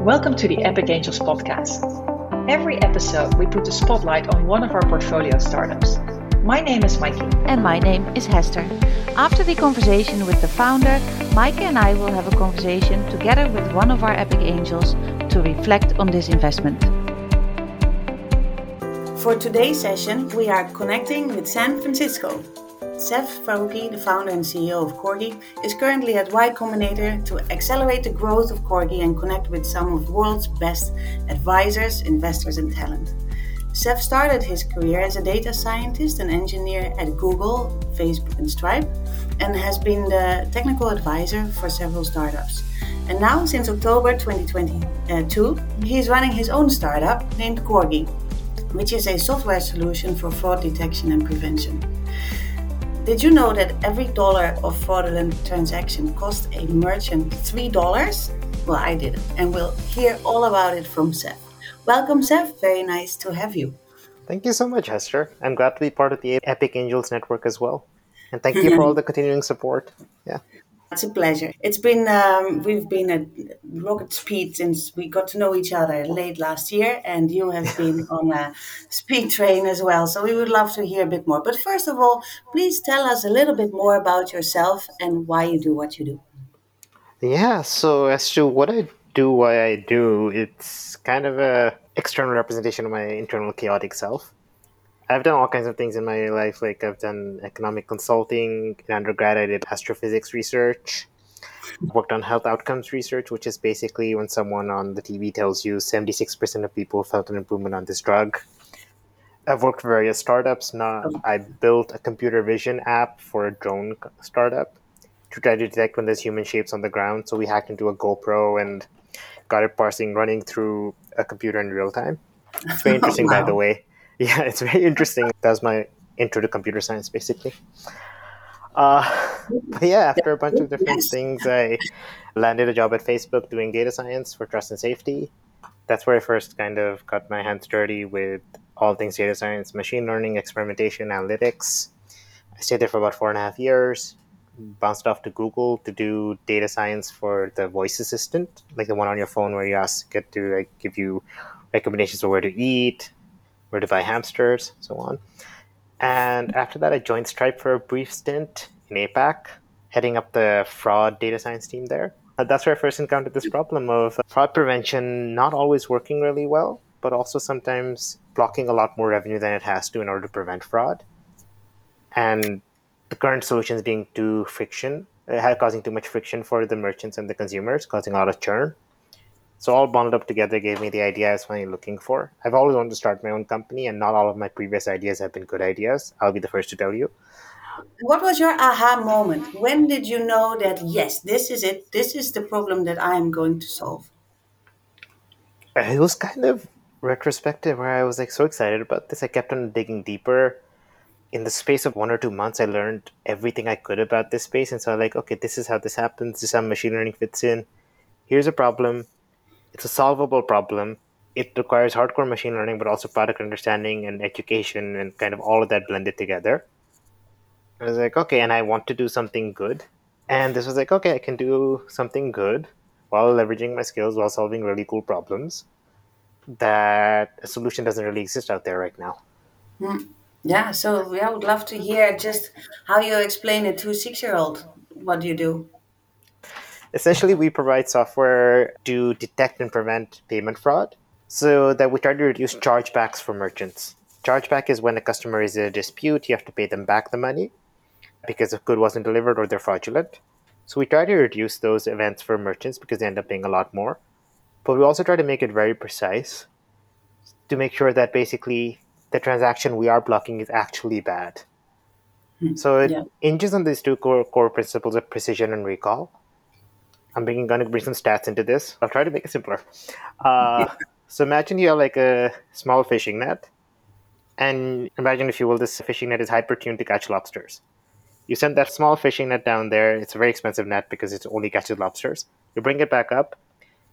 Welcome to the Epic Angels podcast. Every episode, we put the spotlight on one of our portfolio startups. My name is Maaike. And my name is Hester. After the conversation with the founder, Maaike and I will have a conversation together with one of our Epic Angels to reflect on this investment. For today's session, we are connecting with San Francisco. Saif Farooqui, the founder and CEO of Corgi, is currently at Y Combinator to accelerate the growth of Corgi and connect with some of the world's best advisors, investors, and talent. Saif started his career as a data scientist and engineer at Google, Facebook, and Stripe, and has been the technical advisor for several startups. And now, since October 2022, he is running his own startup named Corgi, which is a software solution for fraud detection and prevention. Did you know that every dollar of fraudulent transaction costs a merchant $3? Well, I didn't, and we'll hear all about it from Saif. Welcome, Saif. Very nice to have you. Thank you so much, Hester. I'm glad to be part of the Epic Angels network as well. And thank you for all the continuing support. Yeah. It's a pleasure. It's been um, we've been at rocket speed since we got to know each other late last year, and you have been on a speed train as well. So we would love to hear a bit more. But first of all, please tell us a little bit more about yourself and why you do what you do. Yeah. So as to what I do, why I do, it's kind of a external representation of my internal chaotic self. I've done all kinds of things in my life. Like I've done economic consulting. In undergrad, I did astrophysics research. Worked on health outcomes research, which is basically when someone on the TV tells you 76% of people felt an improvement on this drug. I've worked for various startups. Now, I built a computer vision app for a drone startup to try to detect when there's human shapes on the ground. So we hacked into a GoPro and got it parsing, running through a computer in real time. It's very oh, interesting, wow. by the way. Yeah, it's very interesting. That's my intro to computer science, basically. Uh, but yeah, after a bunch of different things, I landed a job at Facebook doing data science for trust and safety. That's where I first kind of got my hands dirty with all things data science, machine learning, experimentation, analytics. I stayed there for about four and a half years. Bounced off to Google to do data science for the voice assistant, like the one on your phone where you ask it to like give you recommendations for where to eat, where to buy hamsters, so on. And after that, I joined Stripe for a brief stint in APAC, heading up the fraud data science team there. That's where I first encountered this problem of fraud prevention not always working really well, but also sometimes blocking a lot more revenue than it has to in order to prevent fraud. And the current solutions being too friction, uh, causing too much friction for the merchants and the consumers, causing a lot of churn. So all bundled up together gave me the idea I was finally looking for. I've always wanted to start my own company, and not all of my previous ideas have been good ideas. I'll be the first to tell you. What was your aha moment? When did you know that yes, this is it? This is the problem that I am going to solve. Uh, it was kind of retrospective where I was like so excited about this. I kept on digging deeper. In the space of one or two months, I learned everything I could about this space, and so I'm like, okay, this is how this happens. This is how machine learning fits in. Here's a problem it's a solvable problem. It requires hardcore machine learning, but also product understanding and education and kind of all of that blended together. I was like, okay, and I want to do something good. And this was like, okay, I can do something good while leveraging my skills while solving really cool problems that a solution doesn't really exist out there right now. Mm. Yeah, so I would love to hear just how you explain it to a six year old. What do you do? Essentially we provide software to detect and prevent payment fraud so that we try to reduce chargebacks for merchants. Chargeback is when a customer is in a dispute you have to pay them back the money because the good wasn't delivered or they're fraudulent. So we try to reduce those events for merchants because they end up paying a lot more. But we also try to make it very precise to make sure that basically the transaction we are blocking is actually bad. Hmm. so it yeah. hinges on these two core, core principles of precision and recall I'm bringing, going to bring some stats into this. I'll try to make it simpler. Uh, so imagine you have like a small fishing net, and imagine, if you will, this fishing net is hyper tuned to catch lobsters. You send that small fishing net down there. It's a very expensive net because it only catches lobsters. You bring it back up.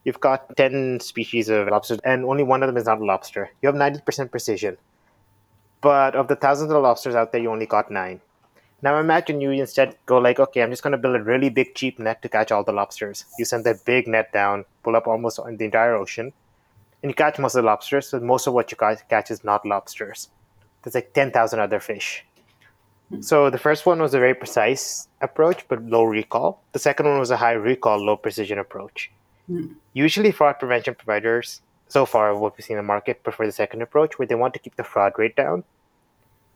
You've got 10 species of lobsters, and only one of them is not a lobster. You have 90% precision. But of the thousands of lobsters out there, you only got nine. Now imagine you instead go like, okay, I'm just going to build a really big, cheap net to catch all the lobsters. You send that big net down, pull up almost the entire ocean, and you catch most of the lobsters. So most of what you catch is not lobsters. There's like 10,000 other fish. So the first one was a very precise approach, but low recall. The second one was a high recall, low precision approach. Mm. Usually, fraud prevention providers, so far what we see in the market, prefer the second approach, where they want to keep the fraud rate down,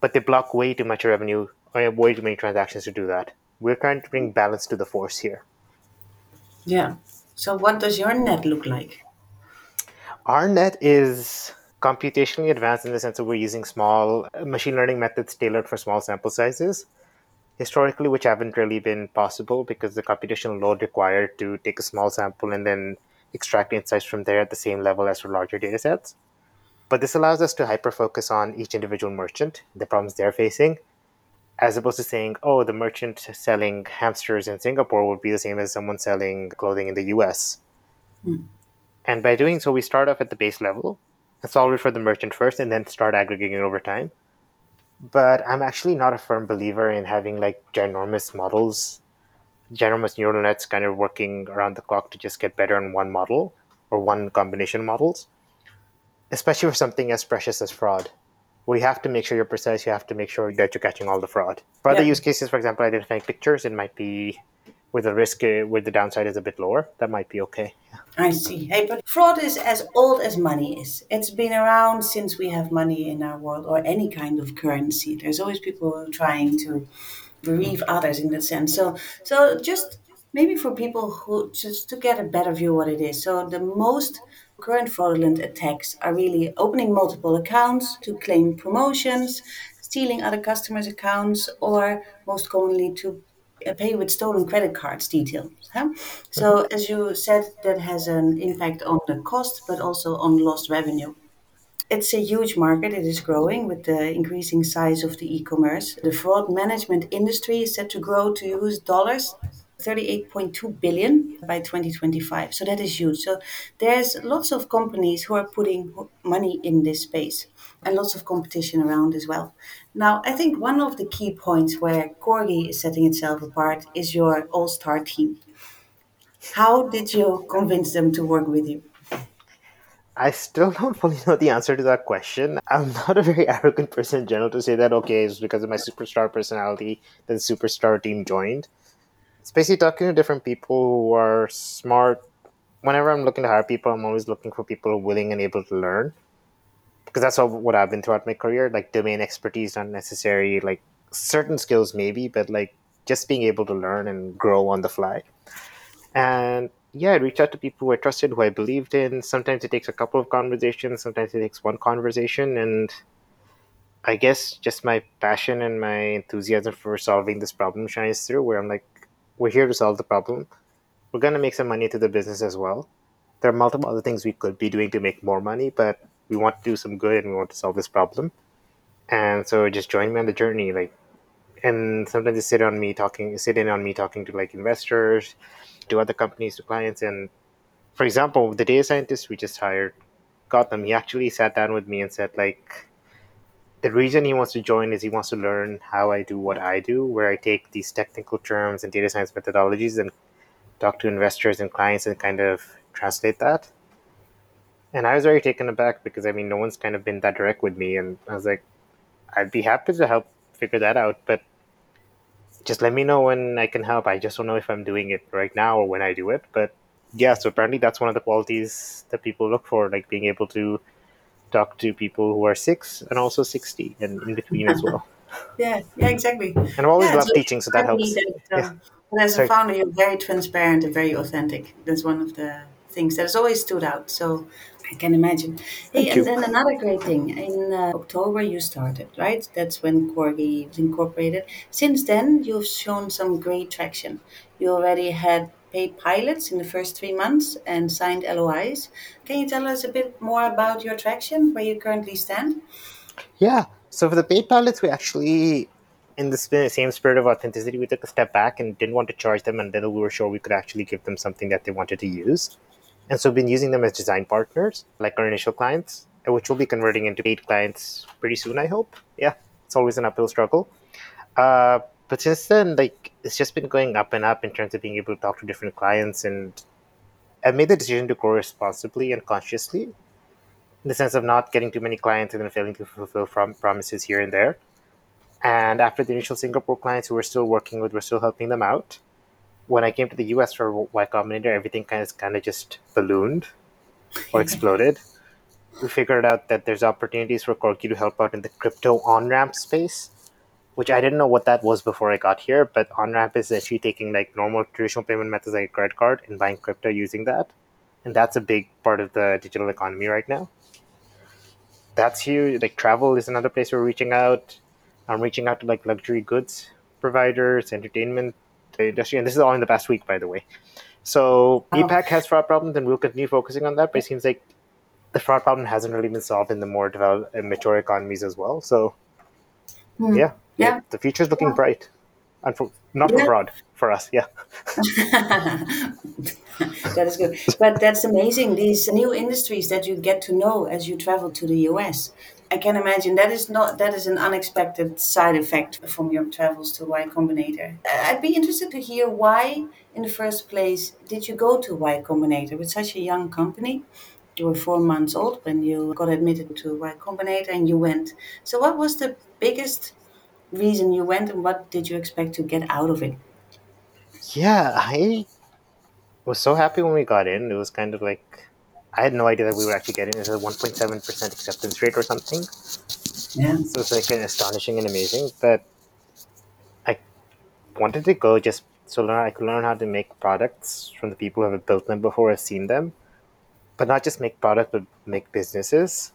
but they block way too much revenue or way too many transactions to do that. We're trying to bring balance to the force here. Yeah. So, what does your net look like? Our net is computationally advanced in the sense that we're using small uh, machine learning methods tailored for small sample sizes historically which haven't really been possible because the computational load required to take a small sample and then extract insights from there at the same level as for larger data sets but this allows us to hyper focus on each individual merchant the problems they're facing as opposed to saying oh the merchant selling hamsters in singapore would be the same as someone selling clothing in the us mm. and by doing so we start off at the base level and solve it for the merchant first and then start aggregating over time. But I'm actually not a firm believer in having like ginormous models, ginormous neural nets kind of working around the clock to just get better on one model or one combination of models, especially for something as precious as fraud. We have to make sure you're precise. You have to make sure that you're catching all the fraud. For other use cases, for example, identifying pictures, it might be with the risk, uh, with the downside is a bit lower. That might be okay. I see. Hey, but fraud is as old as money is. It's been around since we have money in our world or any kind of currency. There's always people trying to bereave others in that sense. So, so just maybe for people who just to get a better view what it is. So the most current fraudulent attacks are really opening multiple accounts to claim promotions, stealing other customers' accounts, or most commonly to pay with stolen credit cards details. Huh? So, mm-hmm. as you said, that has an impact on the cost, but also on lost revenue. It's a huge market. It is growing with the increasing size of the e-commerce. The fraud management industry is set to grow to US dollars 38.2 billion by 2025. So that is huge. So there's lots of companies who are putting money in this space and lots of competition around as well. Now, I think one of the key points where Corgi is setting itself apart is your all-star team. How did you convince them to work with you? I still don't fully know the answer to that question. I'm not a very arrogant person in general to say that, okay, it's because of my superstar personality that the superstar team joined it's basically talking to different people who are smart. Whenever I'm looking to hire people, I'm always looking for people willing and able to learn. Because that's all, what I've been throughout my career. Like domain expertise, not necessary. Like certain skills, maybe, but like just being able to learn and grow on the fly. And yeah, I reached out to people who I trusted, who I believed in. Sometimes it takes a couple of conversations, sometimes it takes one conversation. And I guess just my passion and my enthusiasm for solving this problem shines through, where I'm like, we're here to solve the problem. We're going to make some money to the business as well. There are multiple other things we could be doing to make more money, but we want to do some good and we want to solve this problem. And so just join me on the journey. Like, and sometimes they sit on me talking, sit in on me talking to like investors, to other companies, to clients. And for example, the data scientist we just hired, got them. He actually sat down with me and said like, the reason he wants to join is he wants to learn how I do what I do, where I take these technical terms and data science methodologies and talk to investors and clients and kind of translate that. And I was very taken aback because I mean, no one's kind of been that direct with me. And I was like, I'd be happy to help figure that out, but just let me know when I can help. I just don't know if I'm doing it right now or when I do it. But yeah, so apparently that's one of the qualities that people look for, like being able to talk to people who are six and also 60 and in between as well. yeah, yeah, exactly. And I've always yeah, loved so teaching, so that helps. That, um, yeah. As a founder, you're very transparent and very authentic. That's one of the things that has always stood out. So I can imagine. Hey, and then another great thing in uh, October you started, right? That's when Corgi was incorporated. Since then, you've shown some great traction. You already had paid pilots in the first three months and signed LOIs. Can you tell us a bit more about your traction, where you currently stand? Yeah. So for the paid pilots, we actually, in the same spirit of authenticity, we took a step back and didn't want to charge them until we were sure we could actually give them something that they wanted to use. And so we've been using them as design partners, like our initial clients, which we'll be converting into paid clients pretty soon, I hope. Yeah, it's always an uphill struggle. Uh, but since then, like it's just been going up and up in terms of being able to talk to different clients, and I've made the decision to grow responsibly and consciously, in the sense of not getting too many clients and then failing to fulfill from promises here and there. And after the initial Singapore clients who we're still working with, we're still helping them out. When I came to the US for Y Combinator, everything kind of kind of just ballooned or exploded. we figured out that there's opportunities for Corgi to help out in the crypto on ramp space which I didn't know what that was before I got here, but OnRamp is actually taking like normal traditional payment methods like a credit card and buying crypto using that. And that's a big part of the digital economy right now. That's huge. Like travel is another place we're reaching out. I'm reaching out to like luxury goods providers, entertainment the industry, and this is all in the past week, by the way. So oh. APAC has fraud problems, and we'll continue focusing on that. But it seems like the fraud problem hasn't really been solved in the more developed and mature economies as well. So mm. yeah, yeah. the future is looking yeah. bright. And for, not yeah. abroad for us, yeah. that is good. But that's amazing. These new industries that you get to know as you travel to the US. I can imagine that is not that is an unexpected side effect from your travels to Y Combinator. I'd be interested to hear why, in the first place, did you go to Y Combinator with such a young company? You were four months old when you got admitted to Y Combinator and you went. So, what was the biggest reason you went and what did you expect to get out of it? Yeah, I was so happy when we got in. It was kind of like I had no idea that we were actually getting in. It a 1.7% acceptance rate or something. Yeah. So it's like an astonishing and amazing. But I wanted to go just so learn, I could learn how to make products from the people who have built them before, have seen them. But not just make products, but make businesses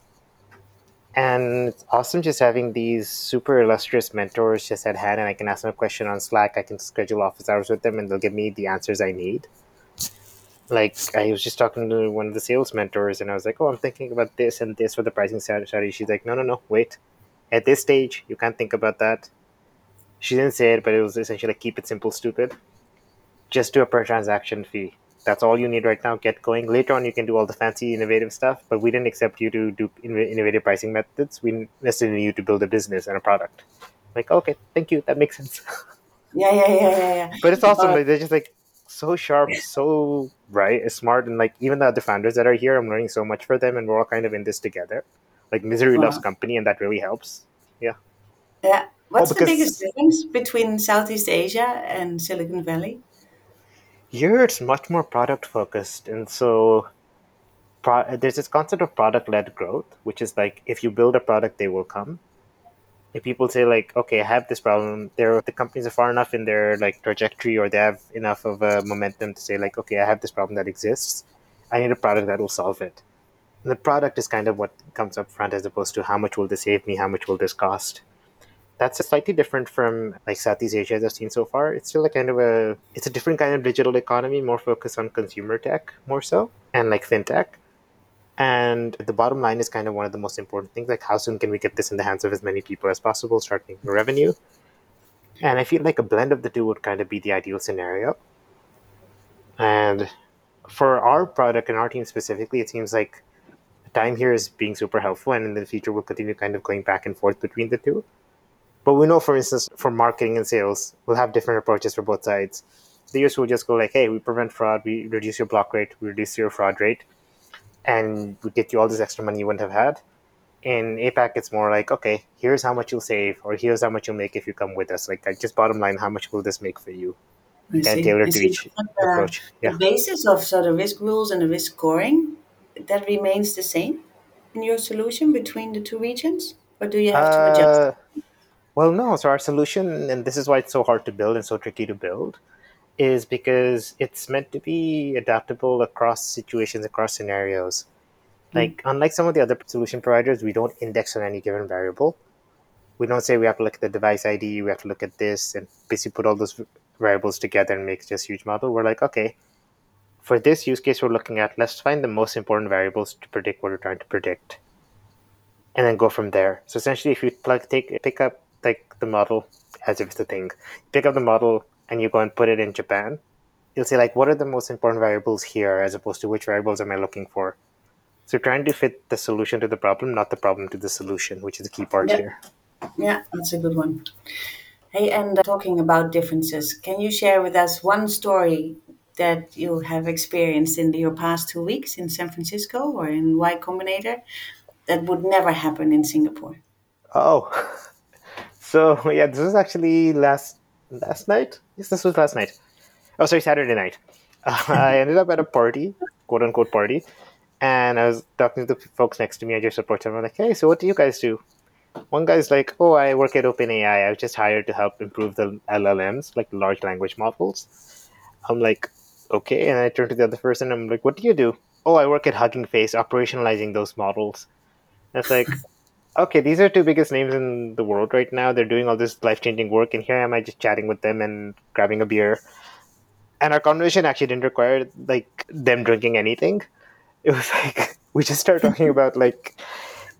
and it's awesome just having these super illustrious mentors just at hand and i can ask them a question on slack. I can schedule office hours with them and they'll give me the answers i need. Like i was just talking to one of the sales mentors and i was like oh i'm thinking about this and this for the pricing strategy she's like no no no wait. At this stage you can't think about that. She didn't say it but it was essentially like keep it simple stupid. Just do a per transaction fee that's all you need right now. Get going. Later on, you can do all the fancy, innovative stuff. But we didn't accept you to do innovative pricing methods. We necessarily need you to build a business and a product. Like, okay, thank you. That makes sense. Yeah, yeah, yeah, yeah, yeah. But it's awesome. Uh, like, they're just like so sharp, so bright, smart, and like even the other founders that are here, I'm learning so much for them, and we're all kind of in this together. Like misery loves company, and that really helps. Yeah. Yeah. What's oh, because, the biggest difference between Southeast Asia and Silicon Valley? Here it's much more product focused, and so pro- there's this concept of product led growth, which is like if you build a product, they will come. If people say like, okay, I have this problem, they're the companies are far enough in their like trajectory, or they have enough of a momentum to say like, okay, I have this problem that exists. I need a product that will solve it. The product is kind of what comes up front, as opposed to how much will this save me, how much will this cost that's slightly different from like Southeast Asia as I've seen so far. It's still a kind of a it's a different kind of digital economy, more focused on consumer tech more so and like fintech. And the bottom line is kind of one of the most important things. Like how soon can we get this in the hands of as many people as possible, start making revenue? And I feel like a blend of the two would kind of be the ideal scenario. And for our product and our team specifically, it seems like time here is being super helpful and in the future we'll continue kind of going back and forth between the two but we know, for instance, for marketing and sales, we'll have different approaches for both sides. The US will just go like, hey, we prevent fraud, we reduce your block rate, we reduce your fraud rate, and we get you all this extra money you wouldn't have had. In APAC, it's more like, okay, here's how much you'll save, or here's how much you'll make if you come with us. Like, just bottom line, how much will this make for you? And tailor to each approach. Yeah. The basis of so the risk rules and the risk scoring that remains the same in your solution between the two regions, or do you have to adjust? Uh, well, no. So our solution, and this is why it's so hard to build and so tricky to build, is because it's meant to be adaptable across situations, across scenarios. Hmm. Like unlike some of the other solution providers, we don't index on any given variable. We don't say we have to look at the device ID, we have to look at this, and basically put all those variables together and make this huge model. We're like, okay, for this use case we're looking at, let's find the most important variables to predict what we're trying to predict, and then go from there. So essentially, if you plug take pick up like the model as if it's a thing. Pick up the model and you go and put it in Japan. You'll say like, what are the most important variables here, as opposed to which variables am I looking for? So trying to fit the solution to the problem, not the problem to the solution, which is the key part yeah. here. Yeah, that's a good one. Hey, and uh, talking about differences, can you share with us one story that you have experienced in your past two weeks in San Francisco or in Y Combinator that would never happen in Singapore? Oh, so yeah, this was actually last last night. Yes, this was last night. Oh, sorry, Saturday night. I ended up at a party, quote unquote party, and I was talking to the folks next to me. I just approached them. I'm like, "Hey, so what do you guys do?" One guy's like, "Oh, I work at OpenAI. I was just hired to help improve the LLMs, like large language models." I'm like, "Okay," and I turn to the other person. I'm like, "What do you do?" Oh, I work at Hugging Face, operationalizing those models. It's like, okay, these are two biggest names in the world right now. They're doing all this life changing work, and here am I just chatting with them and grabbing a beer. And our conversation actually didn't require like them drinking anything. It was like we just started talking about like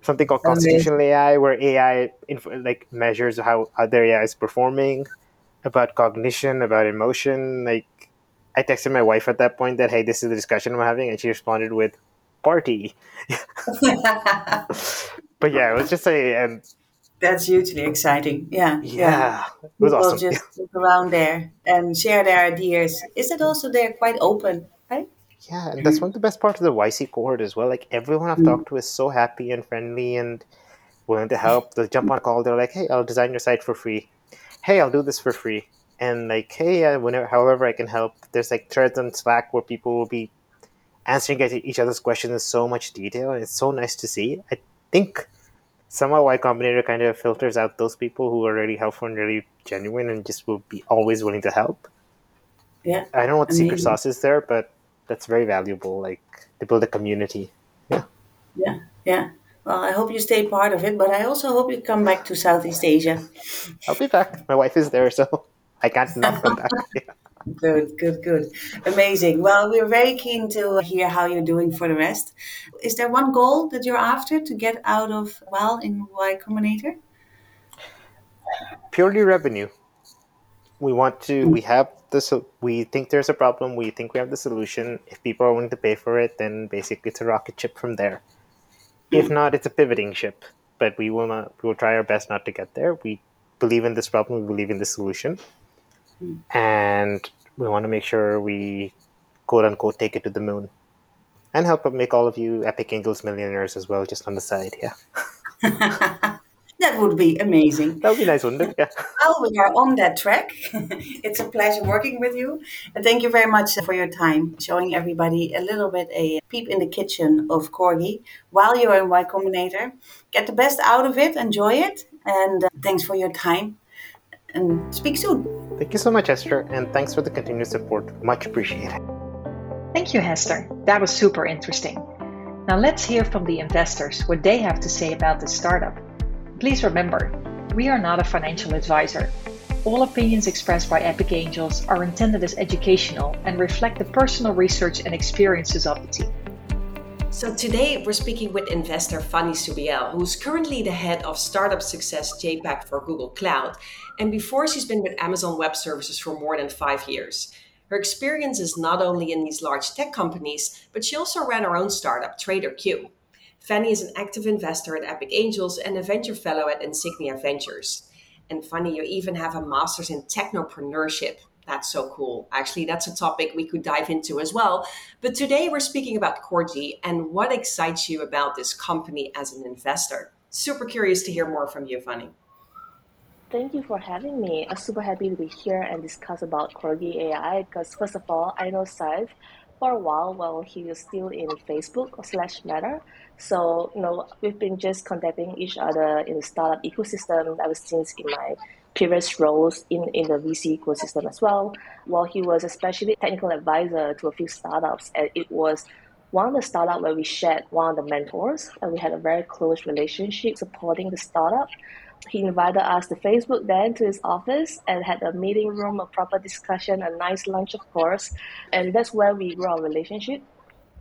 something called constitutional AI, where AI inf- like measures how other AI is performing, about cognition, about emotion. Like I texted my wife at that point that hey, this is the discussion I'm having, and she responded with party. but yeah, it was just a. Um, That's hugely exciting. Yeah. Yeah. Was People awesome. just look around there and share their ideas. Is it also they're quite open, right? Yeah, and that's one of the best parts of the YC cohort as well. Like everyone I've talked to is so happy and friendly and willing to help. They'll jump on a call. They're like, "Hey, I'll design your site for free. Hey, I'll do this for free." And like, "Hey, uh, whenever, however I can help." There's like threads on Slack where people will be answering each other's questions in so much detail, and it's so nice to see. I think somehow Y Combinator kind of filters out those people who are really helpful and really genuine and just will be always willing to help. Yeah. I don't know what the secret sauce is there, but that's very valuable. Like to build a community. Yeah. Yeah. Yeah. Well, I hope you stay part of it, but I also hope you come back to Southeast Asia. I'll be back. My wife is there, so I can't not come back. Yeah. Good, good, good. Amazing. Well, we're very keen to hear how you're doing for the rest. Is there one goal that you're after to get out of well in Y Combinator? Purely revenue. We want to. Mm. We have the. So we think there's a problem. We think we have the solution. If people are willing to pay for it, then basically it's a rocket ship from there. If mm. not, it's a pivoting ship. But we will not. We will try our best not to get there. We believe in this problem. We believe in the solution, mm. and we want to make sure we quote unquote take it to the moon, and help make all of you Epic Angels millionaires as well, just on the side. Yeah, That would be amazing. that would be nice, wouldn't it? Yeah. Well, we are on that track. it's a pleasure working with you. And thank you very much for your time, showing everybody a little bit a peep in the kitchen of Corgi while you're in Y Combinator. Get the best out of it, enjoy it, and uh, thanks for your time. And speak soon. Thank you so much, Hester, and thanks for the continued support. Much appreciated. Thank you, Hester. That was super interesting. Now let's hear from the investors what they have to say about this startup. Please remember, we are not a financial advisor. All opinions expressed by Epic Angels are intended as educational and reflect the personal research and experiences of the team. So today we're speaking with investor Fannie Soubiele, who's currently the head of startup success JAPAC for Google Cloud. And before she's been with Amazon Web Services for more than five years. Her experience is not only in these large tech companies, but she also ran her own startup, TraderQ. Fannie is an active investor at Epic Angels and a venture fellow at Insignia Ventures. And Fannie, you even have a master's in technopreneurship. That's so cool. Actually, that's a topic we could dive into as well. But today we're speaking about Corgi and what excites you about this company as an investor. Super curious to hear more from you, Fannie. Thank you for having me. I'm super happy to be here and discuss about Corgi AI because first of all, I know Saif for a while while he was still in Facebook slash Meta. So, you know, we've been just contacting each other in the startup ecosystem ever since in my previous roles in, in the VC ecosystem as well. While he was especially technical advisor to a few startups, and it was one of the startup where we shared one of the mentors, and we had a very close relationship supporting the startup. He invited us to Facebook then to his office and had a meeting room, a proper discussion, a nice lunch, of course. And that's where we grew our relationship,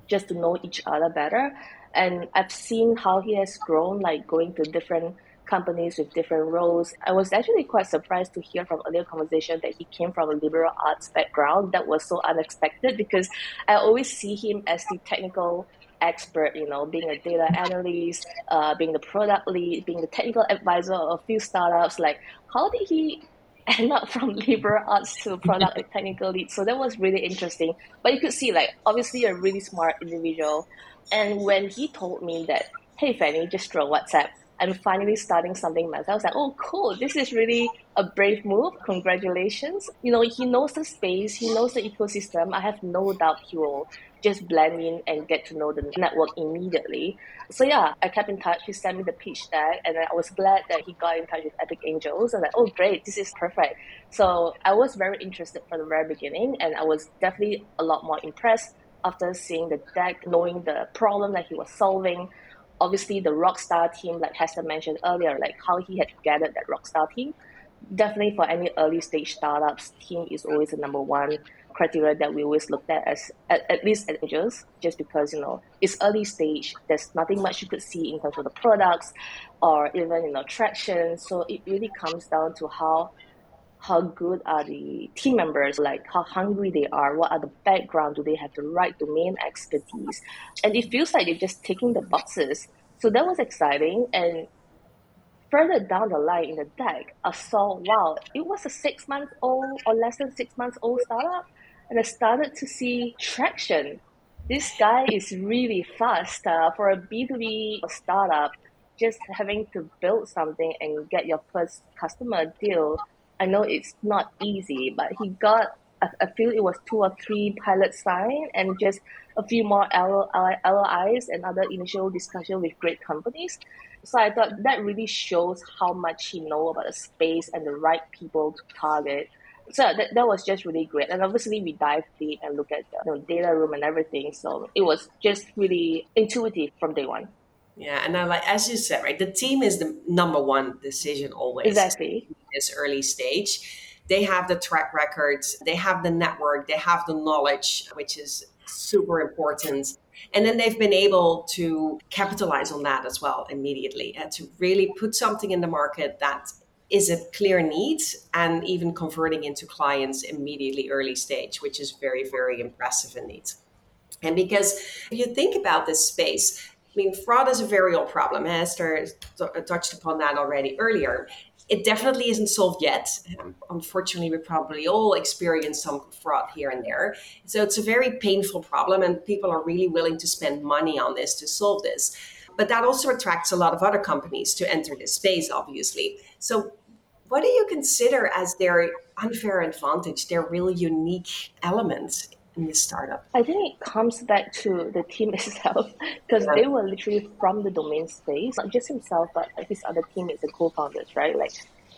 just to know each other better. And I've seen how he has grown, like going to different companies with different roles. I was actually quite surprised to hear from earlier conversation that he came from a liberal arts background. That was so unexpected because I always see him as the technical expert, you know, being a data analyst, uh, being the product lead, being the technical advisor of a few startups. Like, how did he end up from liberal arts to product and technical lead. So that was really interesting. But you could see, like, obviously, a really smart individual. And when he told me that, hey, Fannie, just throw WhatsApp, I'm finally starting something myself. I was like, oh, cool. This is really a brave move. Congratulations. You know, he knows the space, he knows the ecosystem. I have no doubt he will just blend in and get to know the network immediately. So yeah, I kept in touch. He sent me the pitch deck, and I was glad that he got in touch with Epic Angels. And like, oh great, this is perfect. So I was very interested from the very beginning, and I was definitely a lot more impressed after seeing the deck, knowing the problem that he was solving. Obviously, the Rockstar team, like Hester mentioned earlier, like how he had gathered that Rockstar team. Definitely for any early stage startups, team is always the number one criteria that we always looked at as at, at least at Angels, just because you know it's early stage. There's nothing much you could see in terms of the products or even you know traction. So it really comes down to how how good are the team members, like how hungry they are, what are the background, do they have the right domain expertise, and it feels like they're just ticking the boxes. So that was exciting and. Further down the line in the deck, I saw wow, it was a six month old or less than six months old startup and I started to see traction. This guy is really fast uh, for a B2B startup. Just having to build something and get your first customer deal. I know it's not easy, but he got, I, feel it was two or three pilot sign and just a few more LOIs and other initial discussion with great companies. So I thought that really shows how much he know about the space and the right people to target so that, that was just really great. And obviously we dived deep and looked at the you know, data room and everything. So it was just really intuitive from day one. Yeah and I like as you said right the team is the number one decision always. Exactly. This early stage. They have the track records they have the network they have the knowledge which is super important. And then they've been able to capitalize on that as well immediately and to really put something in the market that is a clear need and even converting into clients immediately early stage, which is very, very impressive indeed. And because if you think about this space, I mean, fraud is a very old problem. Hester touched upon that already earlier. It definitely isn't solved yet. Unfortunately, we probably all experience some fraud here and there. So it's a very painful problem, and people are really willing to spend money on this to solve this. But that also attracts a lot of other companies to enter this space, obviously. So, what do you consider as their unfair advantage, their really unique elements in this startup? I think it comes back to the team itself because they were literally from the domain space, not just himself, but his other team is the co founders, right? Like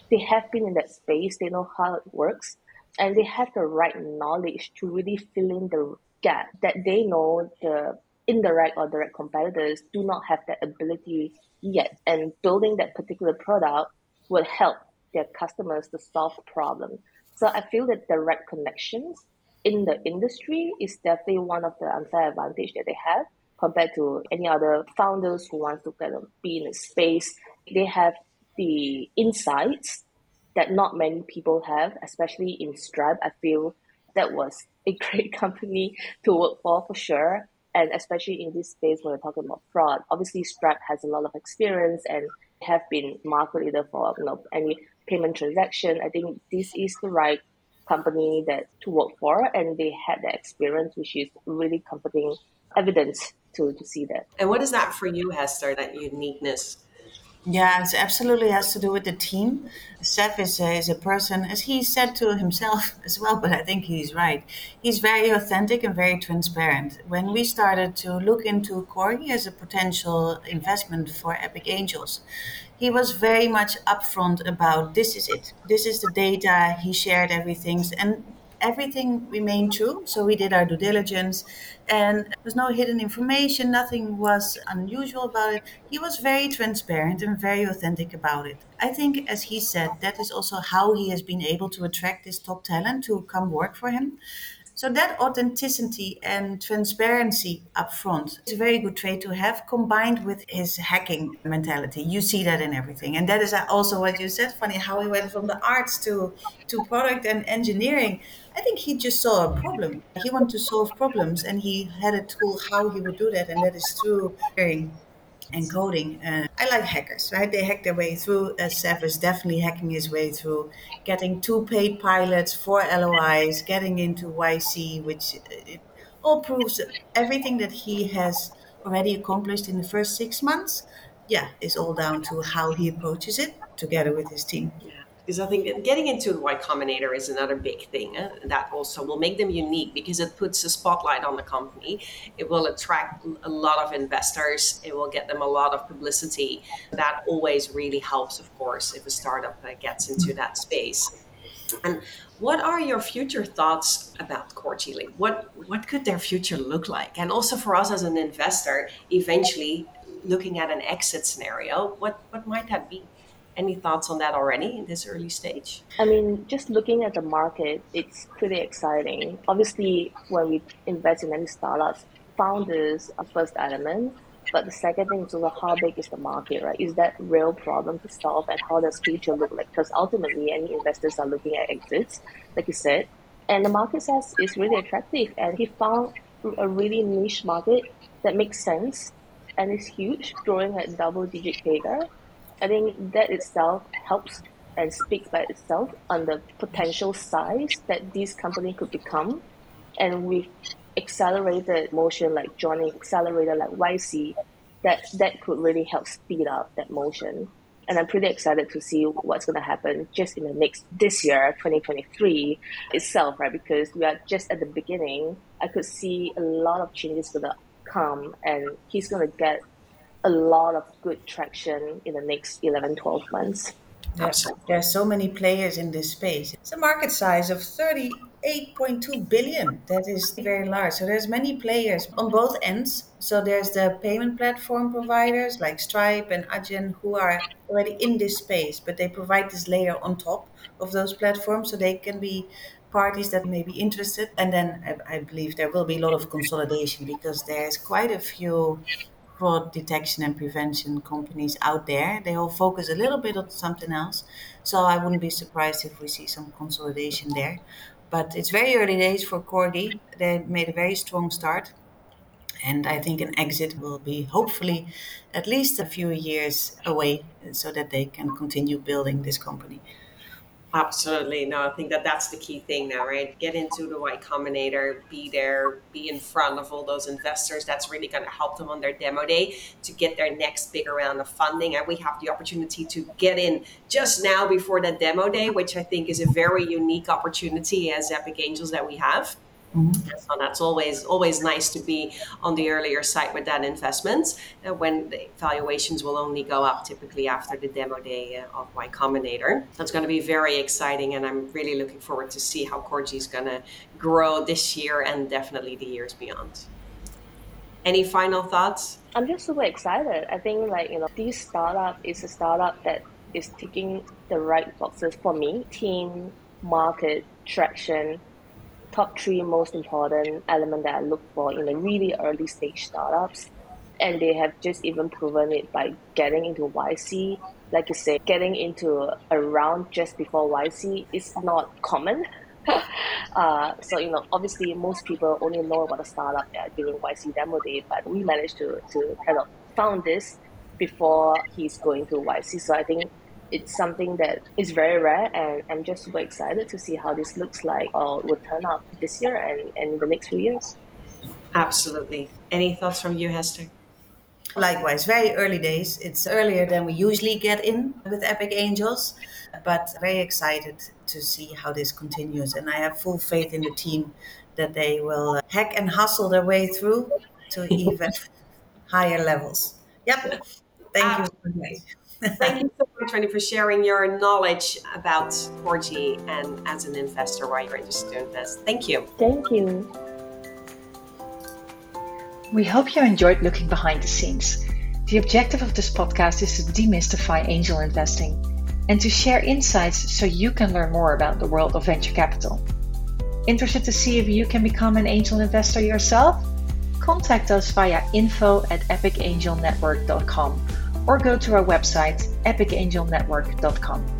they have been in that space, they know how it works, and they have the right knowledge to really fill in the gap that they know the indirect or direct competitors do not have that ability yet. And building that particular product would help their customers to solve problems. So I feel that direct connections in the industry is definitely one of the unfair advantage that they have compared to any other founders who want to kind of be in the space. They have the insights that not many people have, especially in Stripe. I feel that was a great company to work for for sure and especially in this space when we're talking about fraud. Obviously, Stripe has a lot of experience and have been market leader for you know any payment transaction. I think this is the right company that to work for, and they had the experience, which is really comforting evidence to to see that. And what is that for you, Hester? That uniqueness yeah, it absolutely has to do with the team. Saif is a, is a person, as he said to himself as well, but I think he's right. He's very authentic and very transparent. When we started to look into Corgi as a potential investment for Epic Angels, he was very much upfront about this is it. This is the data. He shared everything. And everything remained true. So we did our due diligence and there was no hidden information, nothing was unusual about it. He was very transparent and very authentic about it. I think, as he said, that is also how he has been able to attract this top talent to come work for him. So that authenticity and transparency up front is a very good trait to have combined with his hacking mentality. You see that in everything. And that is also what you said, funny how he went from the arts to, to product and engineering. I think he just saw a problem. He wanted to solve problems and he had a tool how he would do that, and that is through hearing. And coding. Uh, I like hackers, right? They hack their way through. Uh, Saif is definitely hacking his way through, getting two paid pilots, four LOIs, getting into YC, which uh, it all proves everything that he has already accomplished in the first six months. Yeah, is all down to how he approaches it together with his team. Because I think getting into the Y Combinator is another big thing eh? that also will make them unique because it puts a spotlight on the company. It will attract a lot of investors. It will get them a lot of publicity. That always really helps, of course, if a startup uh, gets into that space. And what are your future thoughts about Corgi? Like what what could their future look like? And also for us as an investor, eventually looking at an exit scenario, what what might that be? Any thoughts on that already in this early stage? I mean, just looking at the market, it's pretty exciting. Obviously, when we invest in any startups, founders are first element. But the second thing is also how big is the market, right? Is that real problem to solve and how does future look like? Because ultimately, any investors are looking at exits, like you said, and the market size is really attractive. And he found a really niche market that makes sense and is huge, growing at double digit CAGR. I think that itself helps and speaks by itself on the potential size that this company could become. And with accelerated motion like joining accelerator like YC, that that could really help speed up that motion. And I'm pretty excited to see what's going to happen just in the next this year, 2023 itself, right? Because we are just at the beginning. I could see a lot of changes going to come, and he's going to get a lot of good traction in the next 11, 12 months. There are so many players in this space. It's a market size of 38.2 billion. That is very large. So there's many players on both ends. So there's the payment platform providers like Stripe and Adyen who are already in this space, but they provide this layer on top of those platforms so they can be parties that may be interested. And then I, I believe there will be a lot of consolidation because there's quite a few fraud detection and prevention companies out there. They all focus a little bit on something else. So I wouldn't be surprised if we see some consolidation there. But it's very early days for Corgi. They made a very strong start. And I think an exit will be hopefully at least a few years away so that they can continue building this company. Absolutely. No, I think that that's the key thing now, right? Get into the Y Combinator, be there, be in front of all those investors. That's really going to help them on their demo day to get their next bigger round of funding. And we have the opportunity to get in just now before that demo day, which I think is a very unique opportunity as Epic Angels that we have. Mm-hmm. So that's always always nice to be on the earlier side with that investment uh, when the valuations will only go up typically after the demo day uh, of Y Combinator. That's going to be very exciting, and I'm really looking forward to see how Corgi is going to grow this year and definitely the years beyond. Any final thoughts? I'm just super excited. I think like you know, this startup is a startup that is ticking the right boxes for me: team, market, traction top three most important element that I look for in a really early stage startups. And they have just even proven it by getting into YC. Like you said, getting into a round just before YC is not common. uh, so, you know, obviously most people only know about a startup during YC demo day, but we managed to, to kind of found this before he's going to YC. So I think it's something that is very rare and I'm just super excited to see how this looks like or will turn out this year and, and in the next few years. Absolutely. Any thoughts from you, Hester? Likewise, very early days. It's earlier than we usually get in with Epic Angels, but very excited to see how this continues. And I have full faith in the team that they will hack and hustle their way through to even higher levels. Yep. Thank you. Thank you so much, Renny, for sharing your knowledge about Corgi and as an investor why you're interested to invest. Thank you. Thank you. We hope you enjoyed looking behind the scenes. The objective of this podcast is to demystify angel investing and to share insights so you can learn more about the world of venture capital. Interested to see if you can become an angel investor yourself? Contact us via info at epicangelnetwork.com or go to our website epicangelnetwork.com.